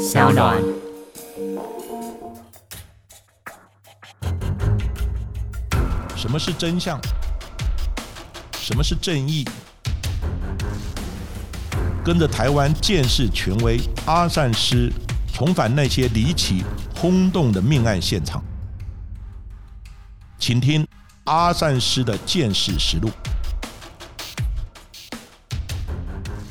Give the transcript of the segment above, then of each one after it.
小暖。什么是真相？什么是正义？跟着台湾建士权威阿善师，重返那些离奇轰动的命案现场，请听阿善师的见识实录。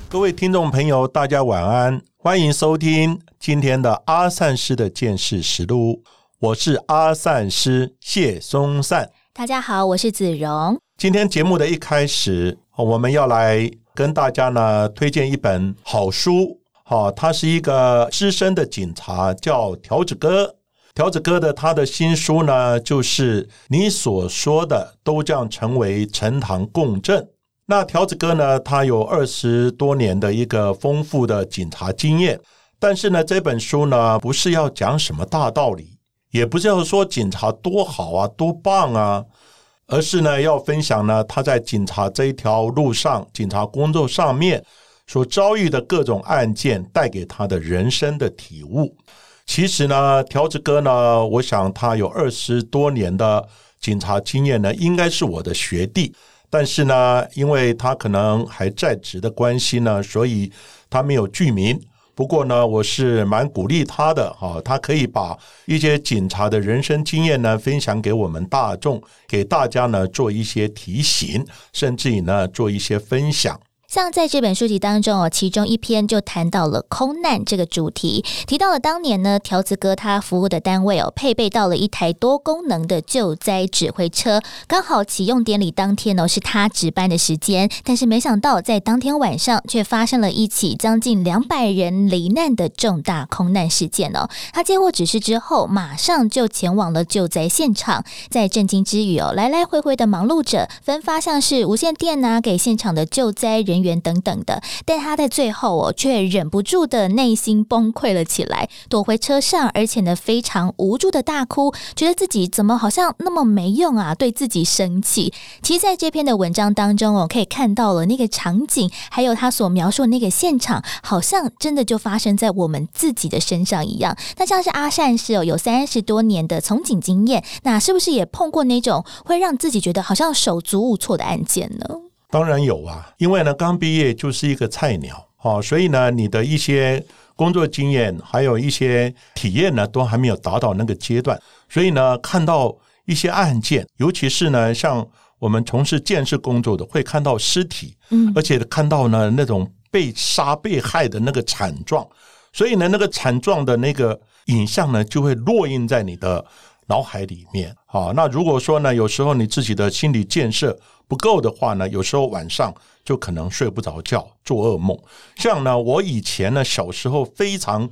各位听众朋友，大家晚安，欢迎收听今天的阿善师的见识实录。我是阿善师谢松善。大家好，我是子荣。今天节目的一开始，我们要来跟大家呢推荐一本好书。好，他是一个资深的警察，叫条子哥。条子哥的他的新书呢，就是你所说的都将成为呈堂共振。那条子哥呢，他有二十多年的一个丰富的警察经验，但是呢，这本书呢，不是要讲什么大道理。也不是要说警察多好啊，多棒啊，而是呢要分享呢他在警察这一条路上、警察工作上面所遭遇的各种案件带给他的人生的体悟。其实呢，条子哥呢，我想他有二十多年的警察经验呢，应该是我的学弟，但是呢，因为他可能还在职的关系呢，所以他没有具名。不过呢，我是蛮鼓励他的哈，他可以把一些警察的人生经验呢分享给我们大众，给大家呢做一些提醒，甚至于呢做一些分享。像在这本书籍当中哦，其中一篇就谈到了空难这个主题，提到了当年呢，条子哥他服务的单位哦，配备到了一台多功能的救灾指挥车，刚好启用典礼当天哦，是他值班的时间，但是没想到在当天晚上却发生了一起将近两百人罹难的重大空难事件哦。他接获指示之后，马上就前往了救灾现场，在震惊之余哦，来来回回的忙碌着，分发像是无线电啊，给现场的救灾人。员等等的，但他在最后哦，却忍不住的内心崩溃了起来，躲回车上，而且呢非常无助的大哭，觉得自己怎么好像那么没用啊，对自己生气。其实在这篇的文章当中哦，可以看到了那个场景，还有他所描述的那个现场，好像真的就发生在我们自己的身上一样。那像是阿善是哦，有三十多年的从警经验，那是不是也碰过那种会让自己觉得好像手足无措的案件呢？当然有啊，因为呢，刚毕业就是一个菜鸟哦，所以呢，你的一些工作经验还有一些体验呢，都还没有达到那个阶段，所以呢，看到一些案件，尤其是呢，像我们从事建设工作的，会看到尸体，嗯，而且看到呢那种被杀被害的那个惨状，所以呢，那个惨状的那个影像呢，就会落印在你的脑海里面。好，那如果说呢，有时候你自己的心理建设。不够的话呢，有时候晚上就可能睡不着觉，做噩梦。像呢，我以前呢小时候非常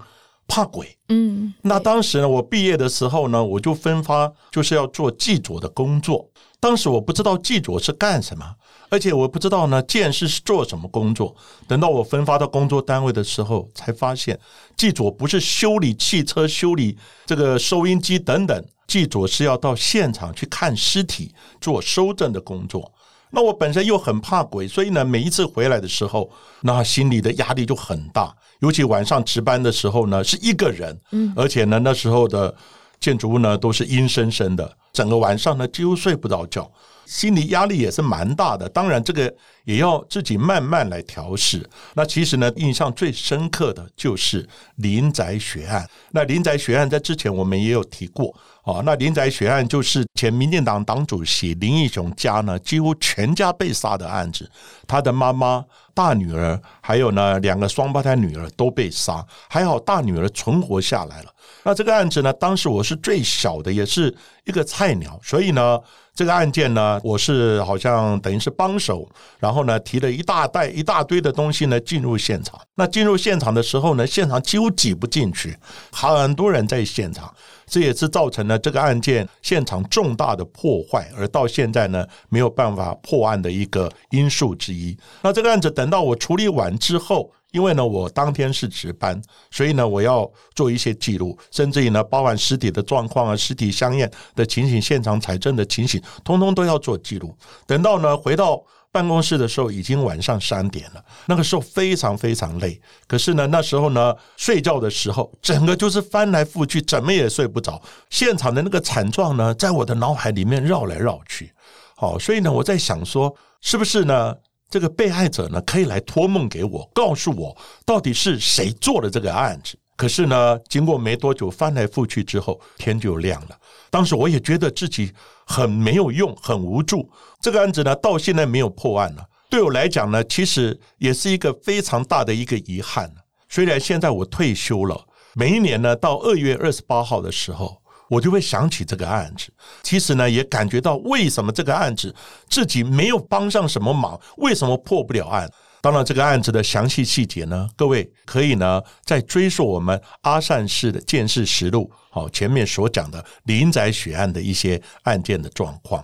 怕鬼，嗯，那当时呢我毕业的时候呢，我就分发就是要做记者的工作。当时我不知道记者是干什么，而且我不知道呢见识是做什么工作。等到我分发到工作单位的时候，才发现记者不是修理汽车、修理这个收音机等等，记者是要到现场去看尸体，做收证的工作。那我本身又很怕鬼，所以呢，每一次回来的时候，那心里的压力就很大。尤其晚上值班的时候呢，是一个人，嗯，而且呢，那时候的建筑物呢都是阴森森的，整个晚上呢几乎睡不着觉。心理压力也是蛮大的，当然这个也要自己慢慢来调试。那其实呢，印象最深刻的就是林宅血案。那林宅血案在之前我们也有提过啊。那林宅血案就是前民进党党主席林义雄家呢几乎全家被杀的案子，他的妈妈、大女儿还有呢两个双胞胎女儿都被杀，还好大女儿存活下来了。那这个案子呢，当时我是最小的，也是一个菜鸟，所以呢。这个案件呢，我是好像等于是帮手，然后后呢提了一大袋一大堆的东西呢进入现场。那进入现场的时候呢，现场几乎挤不进去，很多人在现场，这也是造成了这个案件现场重大的破坏，而到现在呢没有办法破案的一个因素之一。那这个案子等到我处理完之后。因为呢，我当天是值班，所以呢，我要做一些记录，甚至于呢，包含尸体的状况啊、尸体相验的情形、现场采证的情形，通通都要做记录。等到呢，回到办公室的时候已经晚上三点了，那个时候非常非常累。可是呢，那时候呢，睡觉的时候，整个就是翻来覆去，怎么也睡不着。现场的那个惨状呢，在我的脑海里面绕来绕去。好，所以呢，我在想说，是不是呢？这个被害者呢，可以来托梦给我，告诉我到底是谁做的这个案子。可是呢，经过没多久翻来覆去之后，天就亮了。当时我也觉得自己很没有用，很无助。这个案子呢，到现在没有破案了。对我来讲呢，其实也是一个非常大的一个遗憾。虽然现在我退休了，每一年呢，到二月二十八号的时候。我就会想起这个案子，其实呢，也感觉到为什么这个案子自己没有帮上什么忙，为什么破不了案？当然，这个案子的详细细节呢，各位可以呢再追溯我们阿善市的建事实录，好前面所讲的林宅血案的一些案件的状况。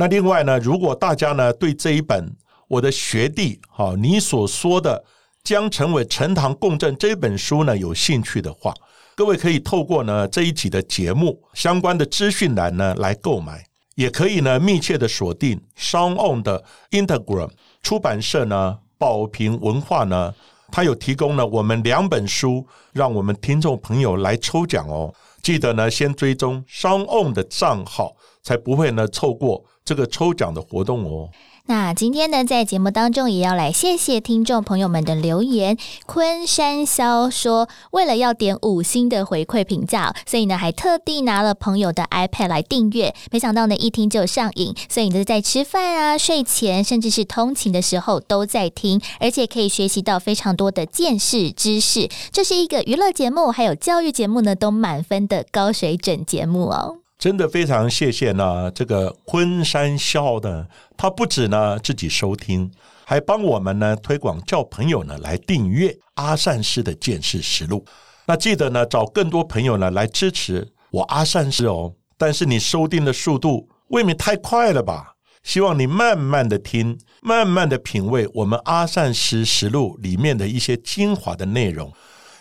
那另外呢，如果大家呢对这一本我的学弟，好你所说的将成为陈塘共振这本书呢有兴趣的话。各位可以透过呢这一集的节目相关的资讯栏呢来购买，也可以呢密切的锁定 Sound On 的 Instagram 出版社呢宝平文化呢，它有提供了我们两本书，让我们听众朋友来抽奖哦。记得呢先追踪 Sound On 的账号，才不会呢错过这个抽奖的活动哦。那今天呢，在节目当中也要来谢谢听众朋友们的留言。昆山肖说，为了要点五星的回馈评价，所以呢，还特地拿了朋友的 iPad 来订阅。没想到呢，一听就上瘾，所以呢，在吃饭啊、睡前，甚至是通勤的时候都在听，而且可以学习到非常多的见识知识。这是一个娱乐节目，还有教育节目呢，都满分的高水准节目哦。真的非常谢谢呢，这个昆山笑的，他不止呢自己收听，还帮我们呢推广，叫朋友呢来订阅阿善师的见识实录。那记得呢找更多朋友呢来支持我阿善师哦。但是你收听的速度未免太快了吧？希望你慢慢的听，慢慢的品味我们阿善师实录里面的一些精华的内容。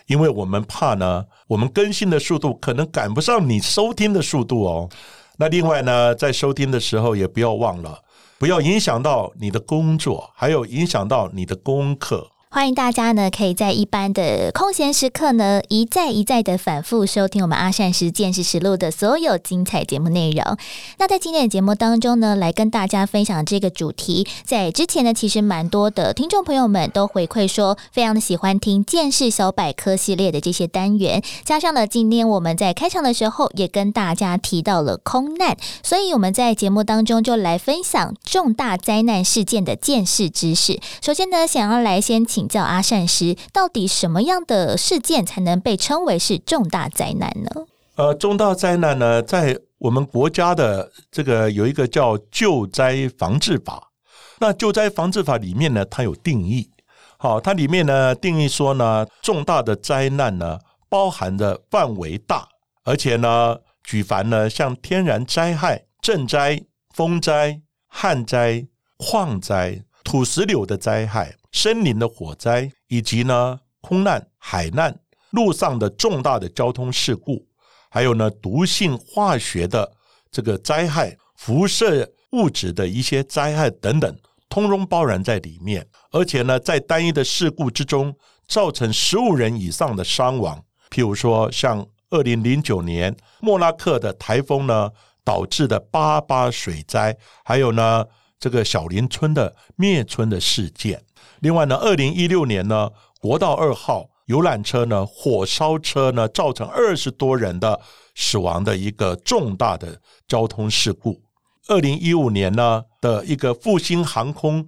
因为我们怕呢，我们更新的速度可能赶不上你收听的速度哦。那另外呢，在收听的时候也不要忘了，不要影响到你的工作，还有影响到你的功课。欢迎大家呢，可以在一般的空闲时刻呢，一再一再的反复收听我们阿善师见识实录的所有精彩节目内容。那在今天的节目当中呢，来跟大家分享这个主题，在之前呢，其实蛮多的听众朋友们都回馈说，非常的喜欢听见识小百科系列的这些单元。加上了今天我们在开场的时候也跟大家提到了空难，所以我们在节目当中就来分享重大灾难事件的见识知识。首先呢，想要来先请。请教阿善师，到底什么样的事件才能被称为是重大灾难呢？呃，重大灾难呢，在我们国家的这个有一个叫救灾防治法。那救灾防治法里面呢，它有定义。好，它里面呢定义说呢，重大的灾难呢，包含的范围大，而且呢，举凡呢像天然灾害、震灾、风灾、旱灾、矿灾、土石流的灾害。森林的火灾，以及呢空难、海难、路上的重大的交通事故，还有呢毒性化学的这个灾害、辐射物质的一些灾害等等，通通包含在里面。而且呢，在单一的事故之中，造成十五人以上的伤亡，譬如说像二零零九年莫拉克的台风呢导致的八八水灾，还有呢这个小林村的灭村的事件。另外呢，二零一六年呢，国道二号游览车呢火烧车呢，造成二十多人的死亡的一个重大的交通事故。二零一五年呢的一个复兴航空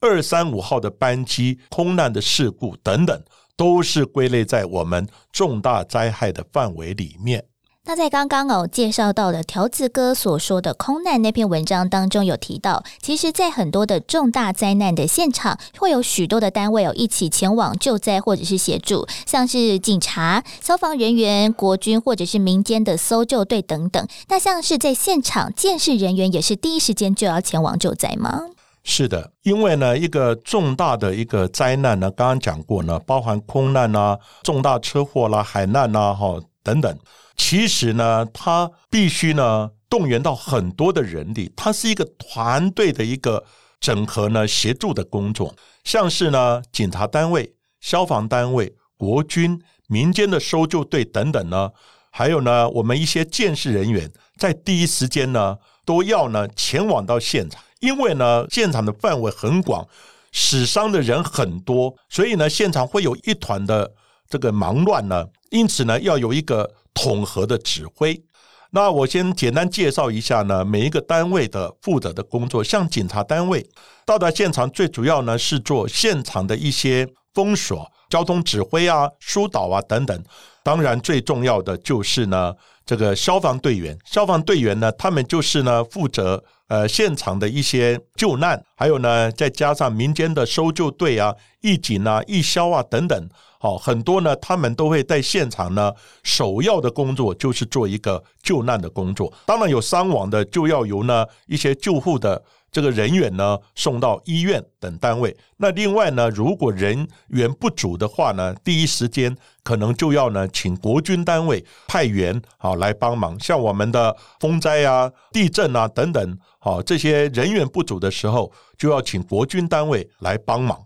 二三五号的班机空难的事故等等，都是归类在我们重大灾害的范围里面。那在刚刚哦介绍到的条子哥所说的空难那篇文章当中，有提到，其实，在很多的重大灾难的现场，会有许多的单位哦一起前往救灾或者是协助，像是警察、消防人员、国军或者是民间的搜救队等等。那像是在现场建设人员，也是第一时间就要前往救灾吗？是的，因为呢，一个重大的一个灾难呢，刚刚讲过呢，包含空难啊、重大车祸啦、海难啊，哈等等。其实呢，他必须呢动员到很多的人力，它是一个团队的一个整合呢协助的工作，像是呢警察单位、消防单位、国军、民间的搜救队等等呢，还有呢我们一些建设人员，在第一时间呢都要呢前往到现场，因为呢现场的范围很广，死伤的人很多，所以呢现场会有一团的这个忙乱呢，因此呢要有一个统合的指挥。那我先简单介绍一下呢，每一个单位的负责的工作。像警察单位到达现场，最主要呢是做现场的一些封锁、交通指挥啊、疏导啊等等。当然，最重要的就是呢，这个消防队员。消防队员呢，他们就是呢负责呃现场的一些救难，还有呢再加上民间的搜救队啊、义警啊、义消啊等等。好，很多呢，他们都会在现场呢，首要的工作就是做一个救难的工作。当然有伤亡的，就要由呢一些救护的这个人员呢送到医院等单位。那另外呢，如果人员不足的话呢，第一时间可能就要呢请国军单位派员啊来帮忙。像我们的风灾啊、地震啊等等，好这些人员不足的时候，就要请国军单位来帮忙。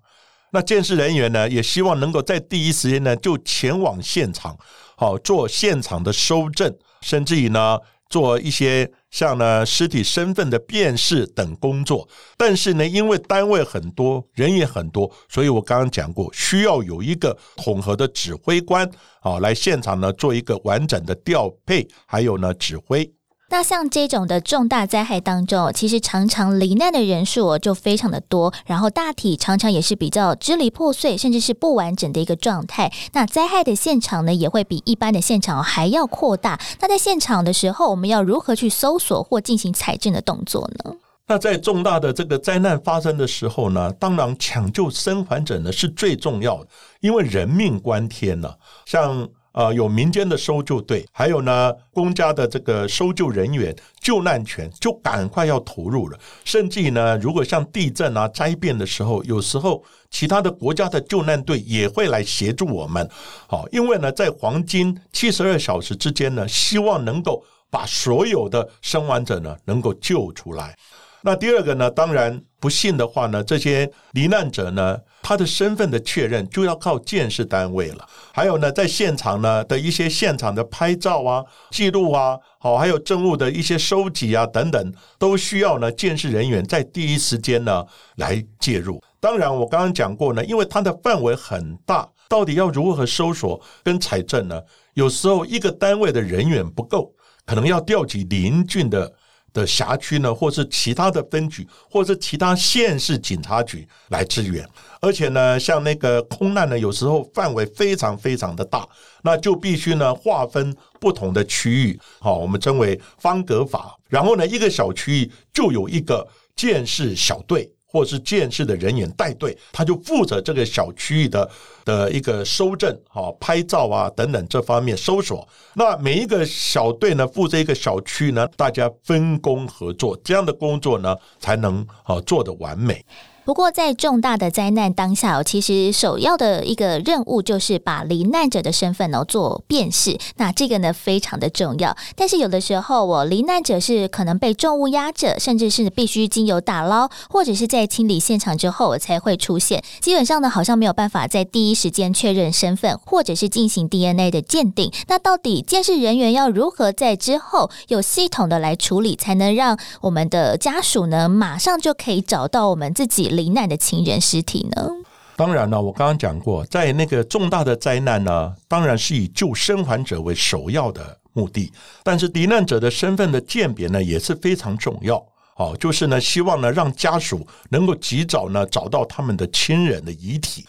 那建设人员呢，也希望能够在第一时间呢就前往现场，好做现场的收证，甚至于呢做一些像呢尸体身份的辨识等工作。但是呢，因为单位很多人也很多，所以我刚刚讲过，需要有一个统合的指挥官，啊来现场呢做一个完整的调配，还有呢指挥。那像这种的重大灾害当中，其实常常罹难的人数就非常的多，然后大体常常也是比较支离破碎，甚至是不完整的一个状态。那灾害的现场呢，也会比一般的现场还要扩大。那在现场的时候，我们要如何去搜索或进行采证的动作呢？那在重大的这个灾难发生的时候呢，当然抢救生还者呢是最重要的，因为人命关天呢。像呃，有民间的搜救队，还有呢，公家的这个搜救人员，救难权就赶快要投入了。甚至呢，如果像地震啊、灾变的时候，有时候其他的国家的救难队也会来协助我们。好，因为呢，在黄金七十二小时之间呢，希望能够把所有的生还者呢能够救出来。那第二个呢，当然不幸的话呢，这些罹难者呢，他的身份的确认就要靠建设单位了。还有呢，在现场呢的一些现场的拍照啊、记录啊，好，还有证物的一些收集啊等等，都需要呢建设人员在第一时间呢来介入。当然，我刚刚讲过呢，因为它的范围很大，到底要如何搜索跟采证呢？有时候一个单位的人员不够，可能要调集邻近的。的辖区呢，或是其他的分局，或是其他县市警察局来支援，而且呢，像那个空难呢，有时候范围非常非常的大，那就必须呢划分不同的区域，好，我们称为方格法，然后呢，一个小区域就有一个建设小队。或是建设的人员带队，他就负责这个小区域的的一个收证、好拍照啊等等这方面搜索。那每一个小队呢，负责一个小区呢，大家分工合作，这样的工作呢，才能啊做得完美。不过，在重大的灾难当下哦，其实首要的一个任务就是把罹难者的身份呢做辨识。那这个呢非常的重要。但是有的时候，我罹难者是可能被重物压着，甚至是必须经由打捞，或者是在清理现场之后才会出现。基本上呢，好像没有办法在第一时间确认身份，或者是进行 DNA 的鉴定。那到底监视人员要如何在之后有系统的来处理，才能让我们的家属呢马上就可以找到我们自己？罹难的亲人尸体呢？当然了，我刚刚讲过，在那个重大的灾难呢，当然是以救生还者为首要的目的。但是罹难者的身份的鉴别呢，也是非常重要。哦，就是呢，希望呢，让家属能够及早呢找到他们的亲人的遗体。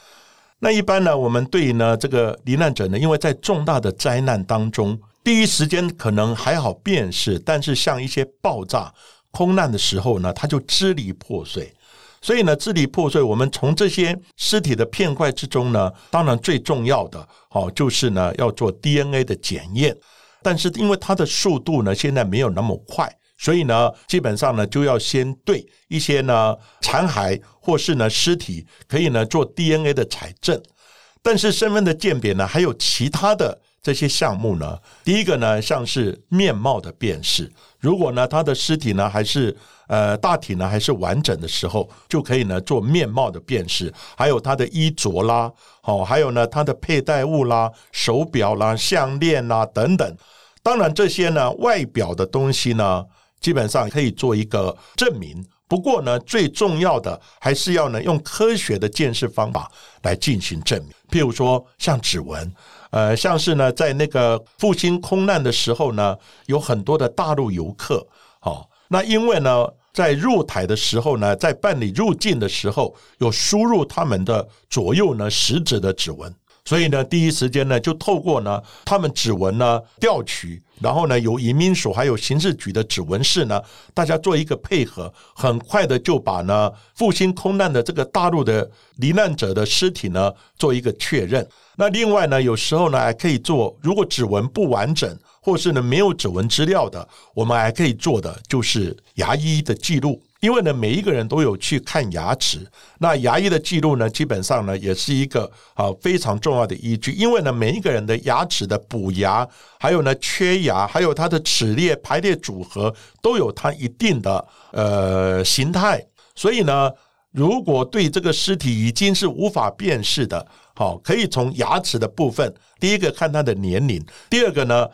那一般呢，我们对呢这个罹难者呢，因为在重大的灾难当中，第一时间可能还好辨识，但是像一些爆炸、空难的时候呢，他就支离破碎。所以呢，支离破碎。我们从这些尸体的片块之中呢，当然最重要的，好就是呢要做 DNA 的检验。但是因为它的速度呢，现在没有那么快，所以呢，基本上呢就要先对一些呢残骸或是呢尸体，可以呢做 DNA 的采证。但是身份的鉴别呢，还有其他的。这些项目呢，第一个呢，像是面貌的辨识，如果呢他的尸体呢还是呃大体呢还是完整的时候，就可以呢做面貌的辨识，还有他的衣着啦，哦，还有呢他的佩戴物啦，手表啦、项链啦等等。当然这些呢外表的东西呢，基本上可以做一个证明。不过呢，最重要的还是要呢用科学的鉴识方法来进行证明。譬如说像指纹。呃，像是呢，在那个复兴空难的时候呢，有很多的大陆游客，好，那因为呢，在入台的时候呢，在办理入境的时候，有输入他们的左右呢食指的指纹。所以呢，第一时间呢，就透过呢他们指纹呢调取，然后呢由移民署还有刑事局的指纹室呢，大家做一个配合，很快的就把呢复兴空难的这个大陆的罹难者的尸体呢做一个确认。那另外呢，有时候呢还可以做，如果指纹不完整，或是呢没有指纹资料的，我们还可以做的就是牙医的记录。因为呢，每一个人都有去看牙齿，那牙医的记录呢，基本上呢，也是一个啊非常重要的依据。因为呢，每一个人的牙齿的补牙，还有呢缺牙，还有它的齿列排列组合，都有它一定的呃形态。所以呢，如果对这个尸体已经是无法辨识的，好，可以从牙齿的部分，第一个看他的年龄，第二个呢。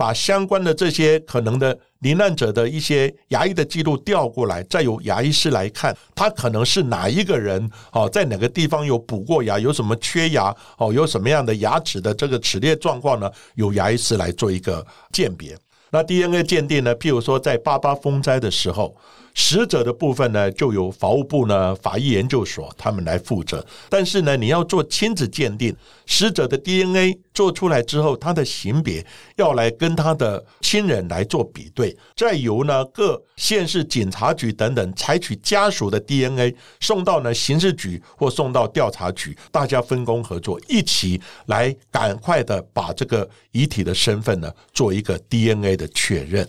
把相关的这些可能的罹难者的一些牙医的记录调过来，再由牙医师来看，他可能是哪一个人哦，在哪个地方有补过牙，有什么缺牙哦，有什么样的牙齿的这个齿列状况呢？由牙医师来做一个鉴别。那 DNA 鉴定呢？譬如说在八八风灾的时候。死者的部分呢，就由法务部呢法医研究所他们来负责。但是呢，你要做亲子鉴定，死者的 DNA 做出来之后，他的性别要来跟他的亲人来做比对，再由呢各县市警察局等等采取家属的 DNA 送到呢刑事局或送到调查局，大家分工合作，一起来赶快的把这个遗体的身份呢做一个 DNA 的确认。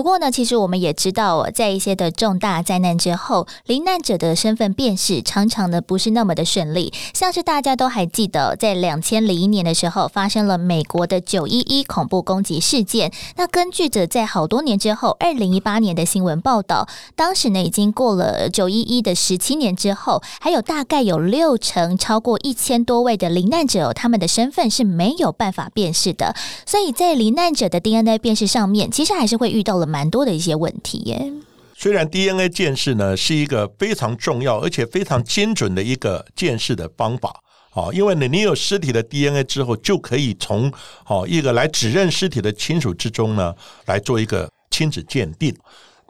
不过呢，其实我们也知道，在一些的重大灾难之后，罹难者的身份辨识常常呢不是那么的顺利。像是大家都还记得，在两千零一年的时候，发生了美国的九一一恐怖攻击事件。那根据着在好多年之后，二零一八年的新闻报道，当时呢已经过了九一一的十七年之后，还有大概有六成，超过一千多位的罹难者，他们的身份是没有办法辨识的。所以在罹难者的 DNA 辨识上面，其实还是会遇到了。蛮多的一些问题耶。虽然 DNA 鉴识呢是一个非常重要而且非常精准的一个鉴识的方法，好，因为呢你有尸体的 DNA 之后，就可以从哦一个来指认尸体的亲属之中呢来做一个亲子鉴定。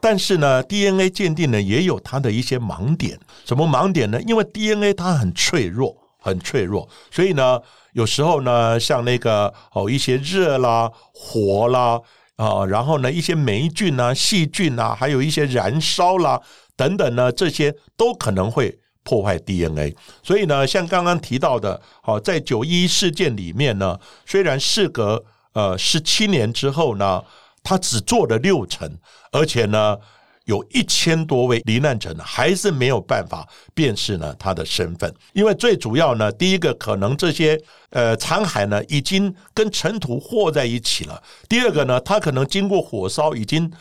但是呢，DNA 鉴定呢也有它的一些盲点。什么盲点呢？因为 DNA 它很脆弱，很脆弱，所以呢有时候呢像那个哦一些热啦、火啦。啊，然后呢，一些霉菌啊、细菌啊，还有一些燃烧啦等等呢，这些都可能会破坏 DNA。所以呢，像刚刚提到的，好，在九一事件里面呢，虽然事隔呃十七年之后呢，他只做了六成，而且呢。有一千多位罹难者呢，还是没有办法辨识呢他的身份，因为最主要呢，第一个可能这些呃残骸呢已经跟尘土和在一起了；第二个呢，它可能经过火烧已经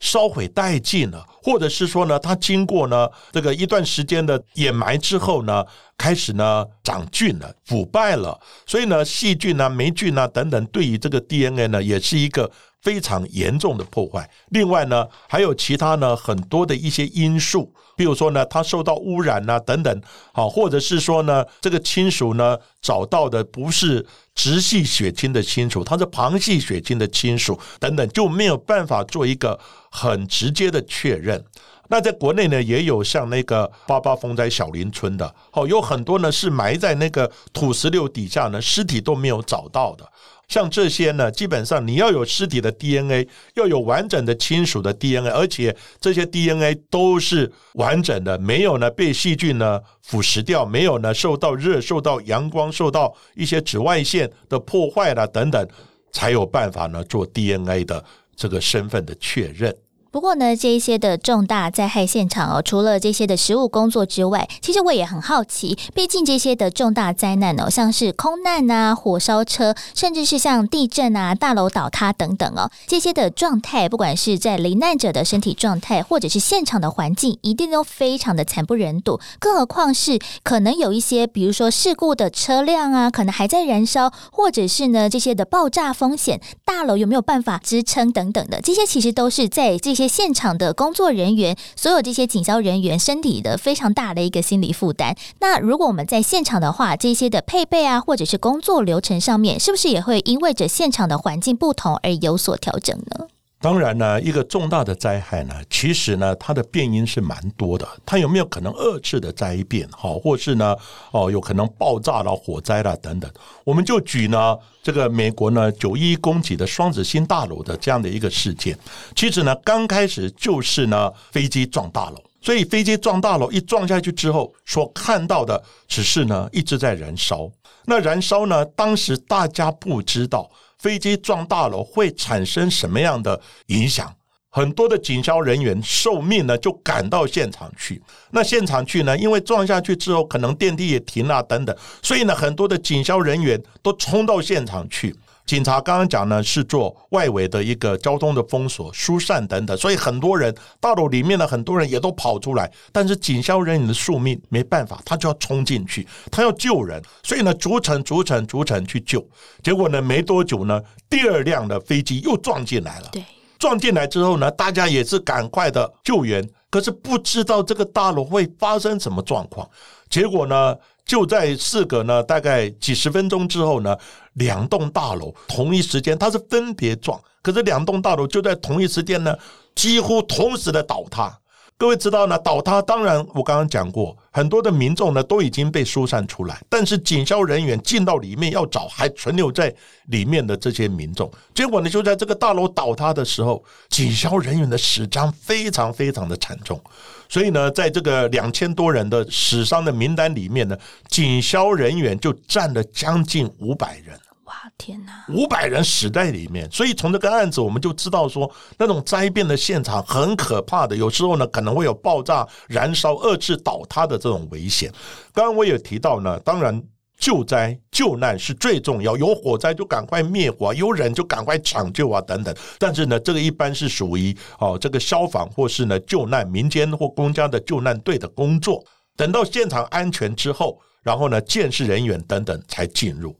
烧毁殆尽了，或者是说呢，它经过呢这个一段时间的掩埋之后呢，开始呢长菌了、腐败了，所以呢细菌啊、霉菌啊等等，对于这个 DNA 呢，也是一个。非常严重的破坏。另外呢，还有其他呢很多的一些因素，比如说呢，它受到污染啊等等，好，或者是说呢，这个亲属呢找到的不是直系血亲的亲属，他是旁系血亲的亲属等等，就没有办法做一个很直接的确认。那在国内呢，也有像那个八八风灾小林村的，好，有很多呢是埋在那个土石流底下呢，尸体都没有找到的。像这些呢，基本上你要有尸体的 DNA，要有完整的亲属的 DNA，而且这些 DNA 都是完整的，没有呢被细菌呢腐蚀掉，没有呢受到热、受到阳光、受到一些紫外线的破坏了等等，才有办法呢做 DNA 的这个身份的确认。不过呢，这一些的重大灾害现场哦，除了这些的实务工作之外，其实我也很好奇，毕竟这些的重大灾难哦，像是空难啊、火烧车，甚至是像地震啊、大楼倒塌等等哦，这些的状态，不管是在罹难者的身体状态，或者是现场的环境，一定都非常的惨不忍睹。更何况是可能有一些，比如说事故的车辆啊，可能还在燃烧，或者是呢这些的爆炸风险，大楼有没有办法支撑等等的，这些其实都是在这一些。现场的工作人员，所有这些警消人员身体的非常大的一个心理负担。那如果我们在现场的话，这些的配备啊，或者是工作流程上面，是不是也会因为着现场的环境不同而有所调整呢？当然呢，一个重大的灾害呢，其实呢，它的变因是蛮多的。它有没有可能二次的灾变？好，或是呢，哦，有可能爆炸了、火灾了等等。我们就举呢，这个美国呢九一攻击的双子星大楼的这样的一个事件。其实呢，刚开始就是呢飞机撞大楼，所以飞机撞大楼一撞下去之后，所看到的只是呢一直在燃烧。那燃烧呢，当时大家不知道。飞机撞大楼会产生什么样的影响？很多的警消人员受命呢，就赶到现场去。那现场去呢，因为撞下去之后，可能电梯也停了等等，所以呢，很多的警消人员都冲到现场去。警察刚刚讲呢，是做外围的一个交通的封锁、疏散等等，所以很多人大楼里面的很多人也都跑出来。但是警消人员的宿命没办法，他就要冲进去，他要救人，所以呢，逐层、逐层、逐层去救。结果呢，没多久呢，第二辆的飞机又撞进来了。对，撞进来之后呢，大家也是赶快的救援，可是不知道这个大楼会发生什么状况。结果呢？就在四个呢，大概几十分钟之后呢，两栋大楼同一时间，它是分别撞，可是两栋大楼就在同一时间呢，几乎同时的倒塌。各位知道呢，倒塌当然我刚刚讲过，很多的民众呢都已经被疏散出来，但是警消人员进到里面要找还存留在里面的这些民众，结果呢就在这个大楼倒塌的时候，警消人员的死伤非常非常的惨重，所以呢，在这个两千多人的死伤的名单里面呢，警消人员就占了将近五百人。哇天哪！五百人死在里面，所以从这个案子我们就知道说，那种灾变的现场很可怕的，有时候呢可能会有爆炸、燃烧、二次倒塌的这种危险。刚刚我也提到呢，当然救灾救难是最重要，有火灾就赶快灭火，有人就赶快抢救啊等等。但是呢，这个一般是属于哦这个消防或是呢救难民间或公家的救难队的工作。等到现场安全之后，然后呢，建设人员等等才进入。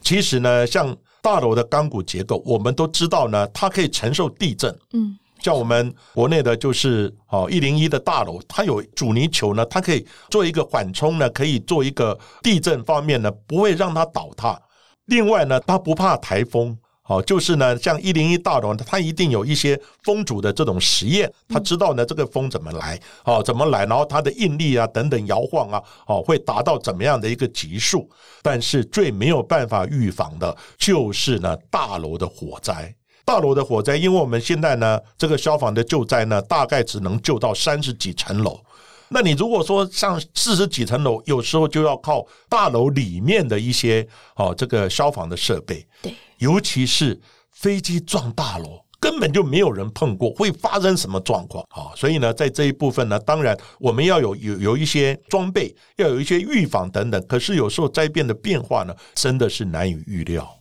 其实呢，像大楼的钢骨结构，我们都知道呢，它可以承受地震。嗯，像我们国内的就是哦一零一的大楼，它有阻尼球呢，它可以做一个缓冲呢，可以做一个地震方面呢，不会让它倒塌。另外呢，它不怕台风。哦，就是呢，像一零一大楼，它一定有一些风阻的这种实验，他知道呢这个风怎么来，哦怎么来，然后它的应力啊等等摇晃啊，哦会达到怎么样的一个级数？但是最没有办法预防的就是呢大楼的火灾，大楼的火灾，因为我们现在呢这个消防的救灾呢，大概只能救到三十几层楼。那你如果说像四十几层楼，有时候就要靠大楼里面的一些哦这个消防的设备。对。尤其是飞机撞大楼，根本就没有人碰过，会发生什么状况啊？所以呢，在这一部分呢，当然我们要有有有一些装备，要有一些预防等等。可是有时候灾变的变化呢，真的是难以预料。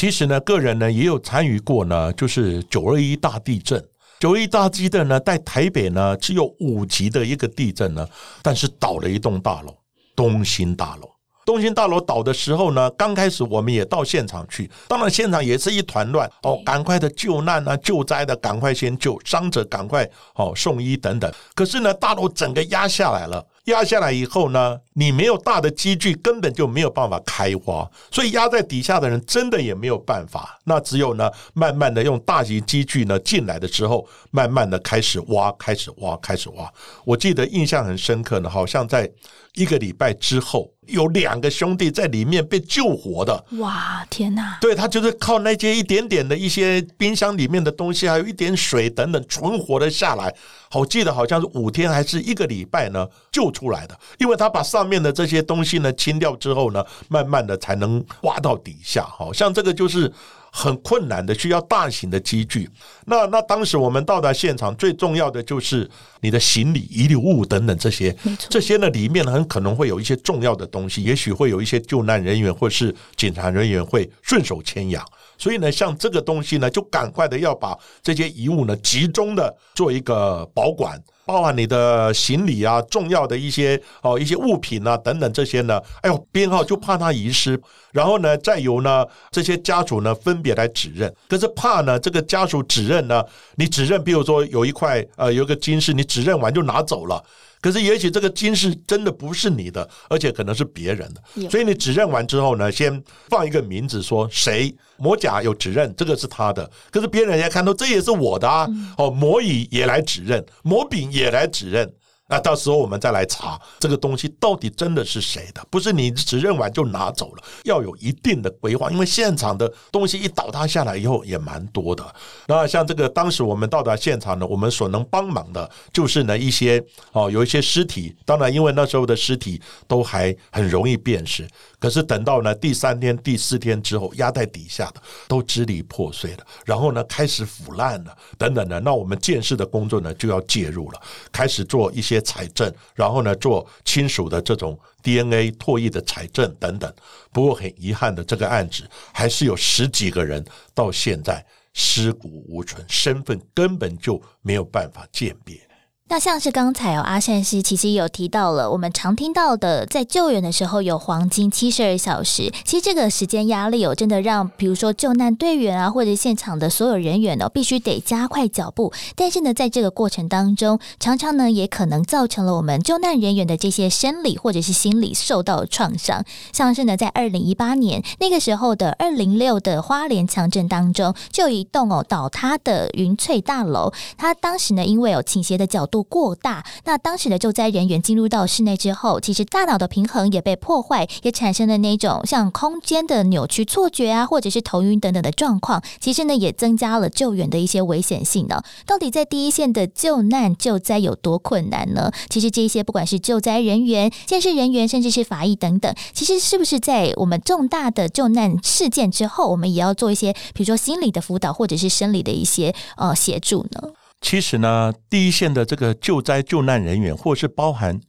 其实呢，个人呢也有参与过呢，就是九二一大地震。九二一大地震呢，在台北呢只有五级的一个地震呢，但是倒了一栋大楼，东兴大楼。东兴大楼倒的时候呢，刚开始我们也到现场去，当然现场也是一团乱哦，赶快的救难啊、救灾的赶快先救，伤者赶快哦送医等等。可是呢，大楼整个压下来了。压下来以后呢，你没有大的积聚，根本就没有办法开花，所以压在底下的人真的也没有办法。那只有呢，慢慢的用大型积聚呢进来的时候，慢慢的开始挖，开始挖，开始挖。我记得印象很深刻呢，好像在一个礼拜之后，有两个兄弟在里面被救活的。哇，天哪！对他就是靠那些一点点的一些冰箱里面的东西，还有一点水等等存活了下来。我记得好像是五天还是一个礼拜呢，救出来的。因为他把上面的这些东西呢清掉之后呢，慢慢的才能挖到底下。好像这个就是很困难的，需要大型的机具。那那当时我们到达现场，最重要的就是你的行李、遗留物等等这些，这些呢里面很可能会有一些重要的东西，也许会有一些救难人员或是警察人员会顺手牵羊。所以呢，像这个东西呢，就赶快的要把这些遗物呢集中的做一个保管，包含你的行李啊、重要的一些哦一些物品啊等等这些呢，哎呦编号就怕它遗失，然后呢再由呢这些家属呢分别来指认，可是怕呢这个家属指认呢，你指认，比如说有一块呃有一个金饰，你指认完就拿走了。可是，也许这个金是真的不是你的，而且可能是别人的，所以你指认完之后呢，先放一个名字，说谁魔甲有指认，这个是他的。可是别人也看到这也是我的啊，哦，魔乙也来指认，魔丙也来指认。那到时候我们再来查这个东西到底真的是谁的，不是你指认完就拿走了，要有一定的规划，因为现场的东西一倒塌下来以后也蛮多的。那像这个当时我们到达现场呢，我们所能帮忙的就是呢一些哦有一些尸体，当然因为那时候的尸体都还很容易辨识，可是等到呢第三天、第四天之后，压在底下的都支离破碎了，然后呢开始腐烂了等等的，那我们鉴识的工作呢就要介入了，开始做一些。采证，然后呢，做亲属的这种 DNA 唾液的采证等等。不过很遗憾的，这个案子还是有十几个人到现在尸骨无存，身份根本就没有办法鉴别。那像是刚才哦，阿善师其实有提到了，我们常听到的，在救援的时候有黄金七十二小时。其实这个时间压力哦，真的让比如说救难队员啊，或者现场的所有人员哦，必须得加快脚步。但是呢，在这个过程当中，常常呢，也可能造成了我们救难人员的这些生理或者是心理受到创伤。像是呢，在二零一八年那个时候的二零六的花莲强震当中，就有一栋哦倒塌的云翠大楼，它当时呢，因为有倾斜的角度。过大，那当时的救灾人员进入到室内之后，其实大脑的平衡也被破坏，也产生了那种像空间的扭曲、错觉啊，或者是头晕等等的状况。其实呢，也增加了救援的一些危险性呢。到底在第一线的救难救灾有多困难呢？其实这一些不管是救灾人员、建设人员，甚至是法医等等，其实是不是在我们重大的救难事件之后，我们也要做一些，比如说心理的辅导，或者是生理的一些呃协助呢？其实呢，第一线的这个救灾救难人员，或是包含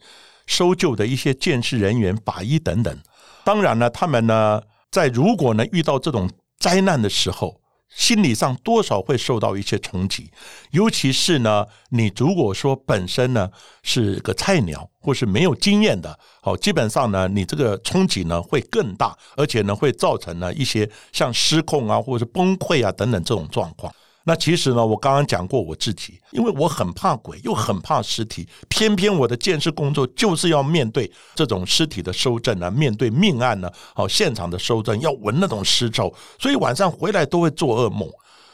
搜救的一些建设人员、法医等等，当然呢，他们呢，在如果呢遇到这种灾难的时候，心理上多少会受到一些冲击。尤其是呢，你如果说本身呢是个菜鸟，或是没有经验的，好，基本上呢，你这个冲击呢会更大，而且呢会造成呢一些像失控啊，或者是崩溃啊等等这种状况。那其实呢，我刚刚讲过我自己，因为我很怕鬼，又很怕尸体，偏偏我的建设工作就是要面对这种尸体的收证啊，面对命案呢，好现场的收证，要闻那种尸臭，所以晚上回来都会做噩梦。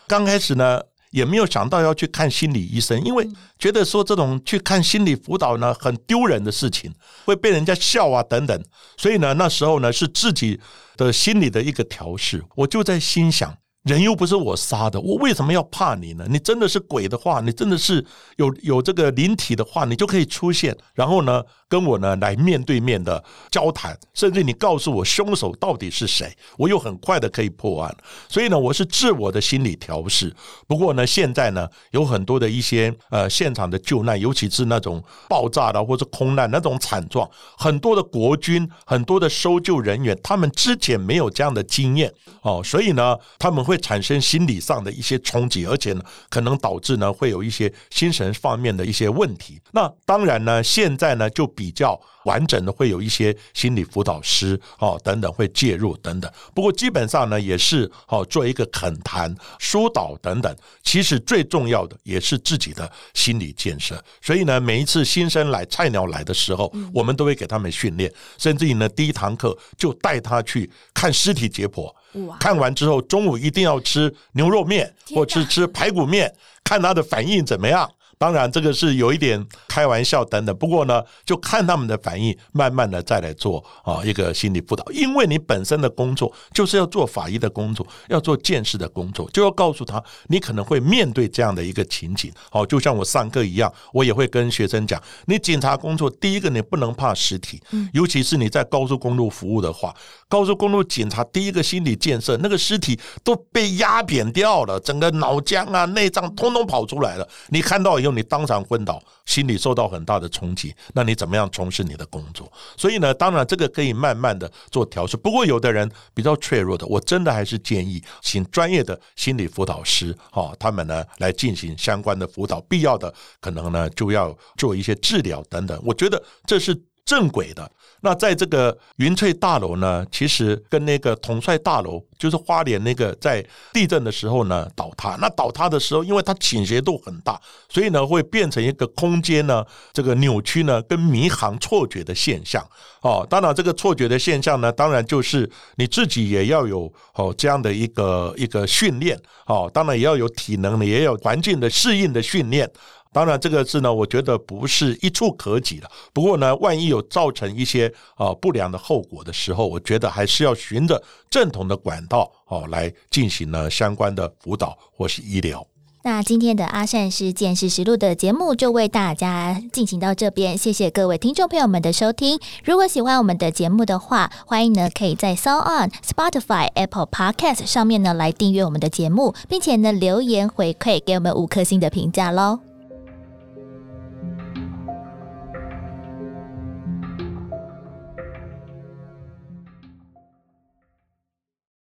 刚开始呢，也没有想到要去看心理医生，因为觉得说这种去看心理辅导呢，很丢人的事情，会被人家笑啊等等。所以呢，那时候呢，是自己的心理的一个调试，我就在心想。人又不是我杀的，我为什么要怕你呢？你真的是鬼的话，你真的是有有这个灵体的话，你就可以出现，然后呢，跟我呢来面对面的交谈，甚至你告诉我凶手到底是谁，我又很快的可以破案。所以呢，我是自我的心理调试。不过呢，现在呢，有很多的一些呃现场的救难，尤其是那种爆炸的或者空难那种惨状，很多的国军、很多的搜救人员，他们之前没有这样的经验哦，所以呢，他们会。产生心理上的一些冲击，而且呢，可能导致呢会有一些精神方面的一些问题。那当然呢，现在呢就比较完整的会有一些心理辅导师哦等等会介入等等。不过基本上呢也是哦做一个恳谈疏导等等。其实最重要的也是自己的心理建设。所以呢，每一次新生来菜鸟来的时候，我们都会给他们训练，甚至于呢第一堂课就带他去看尸体解剖。看完之后，中午一定要吃牛肉面，或吃吃排骨面，看他的反应怎么样。当然这个是有一点开玩笑等等，不过呢，就看他们的反应，慢慢的再来做啊一个心理辅导。因为你本身的工作就是要做法医的工作，要做见识的工作，就要告诉他你可能会面对这样的一个情景。好，就像我上课一样，我也会跟学生讲，你警察工作第一个你不能怕尸体，尤其是你在高速公路服务的话，高速公路警察第一个心理建设，那个尸体都被压扁掉了，整个脑浆啊、内脏通通跑出来了，你看到以你当场昏倒，心理受到很大的冲击，那你怎么样从事你的工作？所以呢，当然这个可以慢慢的做调试。不过有的人比较脆弱的，我真的还是建议请专业的心理辅导师，哈，他们呢来进行相关的辅导，必要的可能呢就要做一些治疗等等。我觉得这是正轨的。那在这个云翠大楼呢，其实跟那个统帅大楼，就是花莲那个在地震的时候呢倒塌。那倒塌的时候，因为它倾斜度很大，所以呢会变成一个空间呢这个扭曲呢跟迷航错觉的现象。哦，当然这个错觉的现象呢，当然就是你自己也要有哦这样的一个一个训练。哦，当然也要有体能的，也有环境的适应的训练。当然，这个字呢，我觉得不是一触可及的。不过呢，万一有造成一些啊不良的后果的时候，我觉得还是要循着正统的管道哦来进行呢相关的辅导或是医疗。那今天的阿善是见识实录的节目就为大家进行到这边，谢谢各位听众朋友们的收听。如果喜欢我们的节目的话，欢迎呢可以在 s o On、Spotify、Apple Podcast 上面呢来订阅我们的节目，并且呢留言回馈给我们五颗星的评价喽。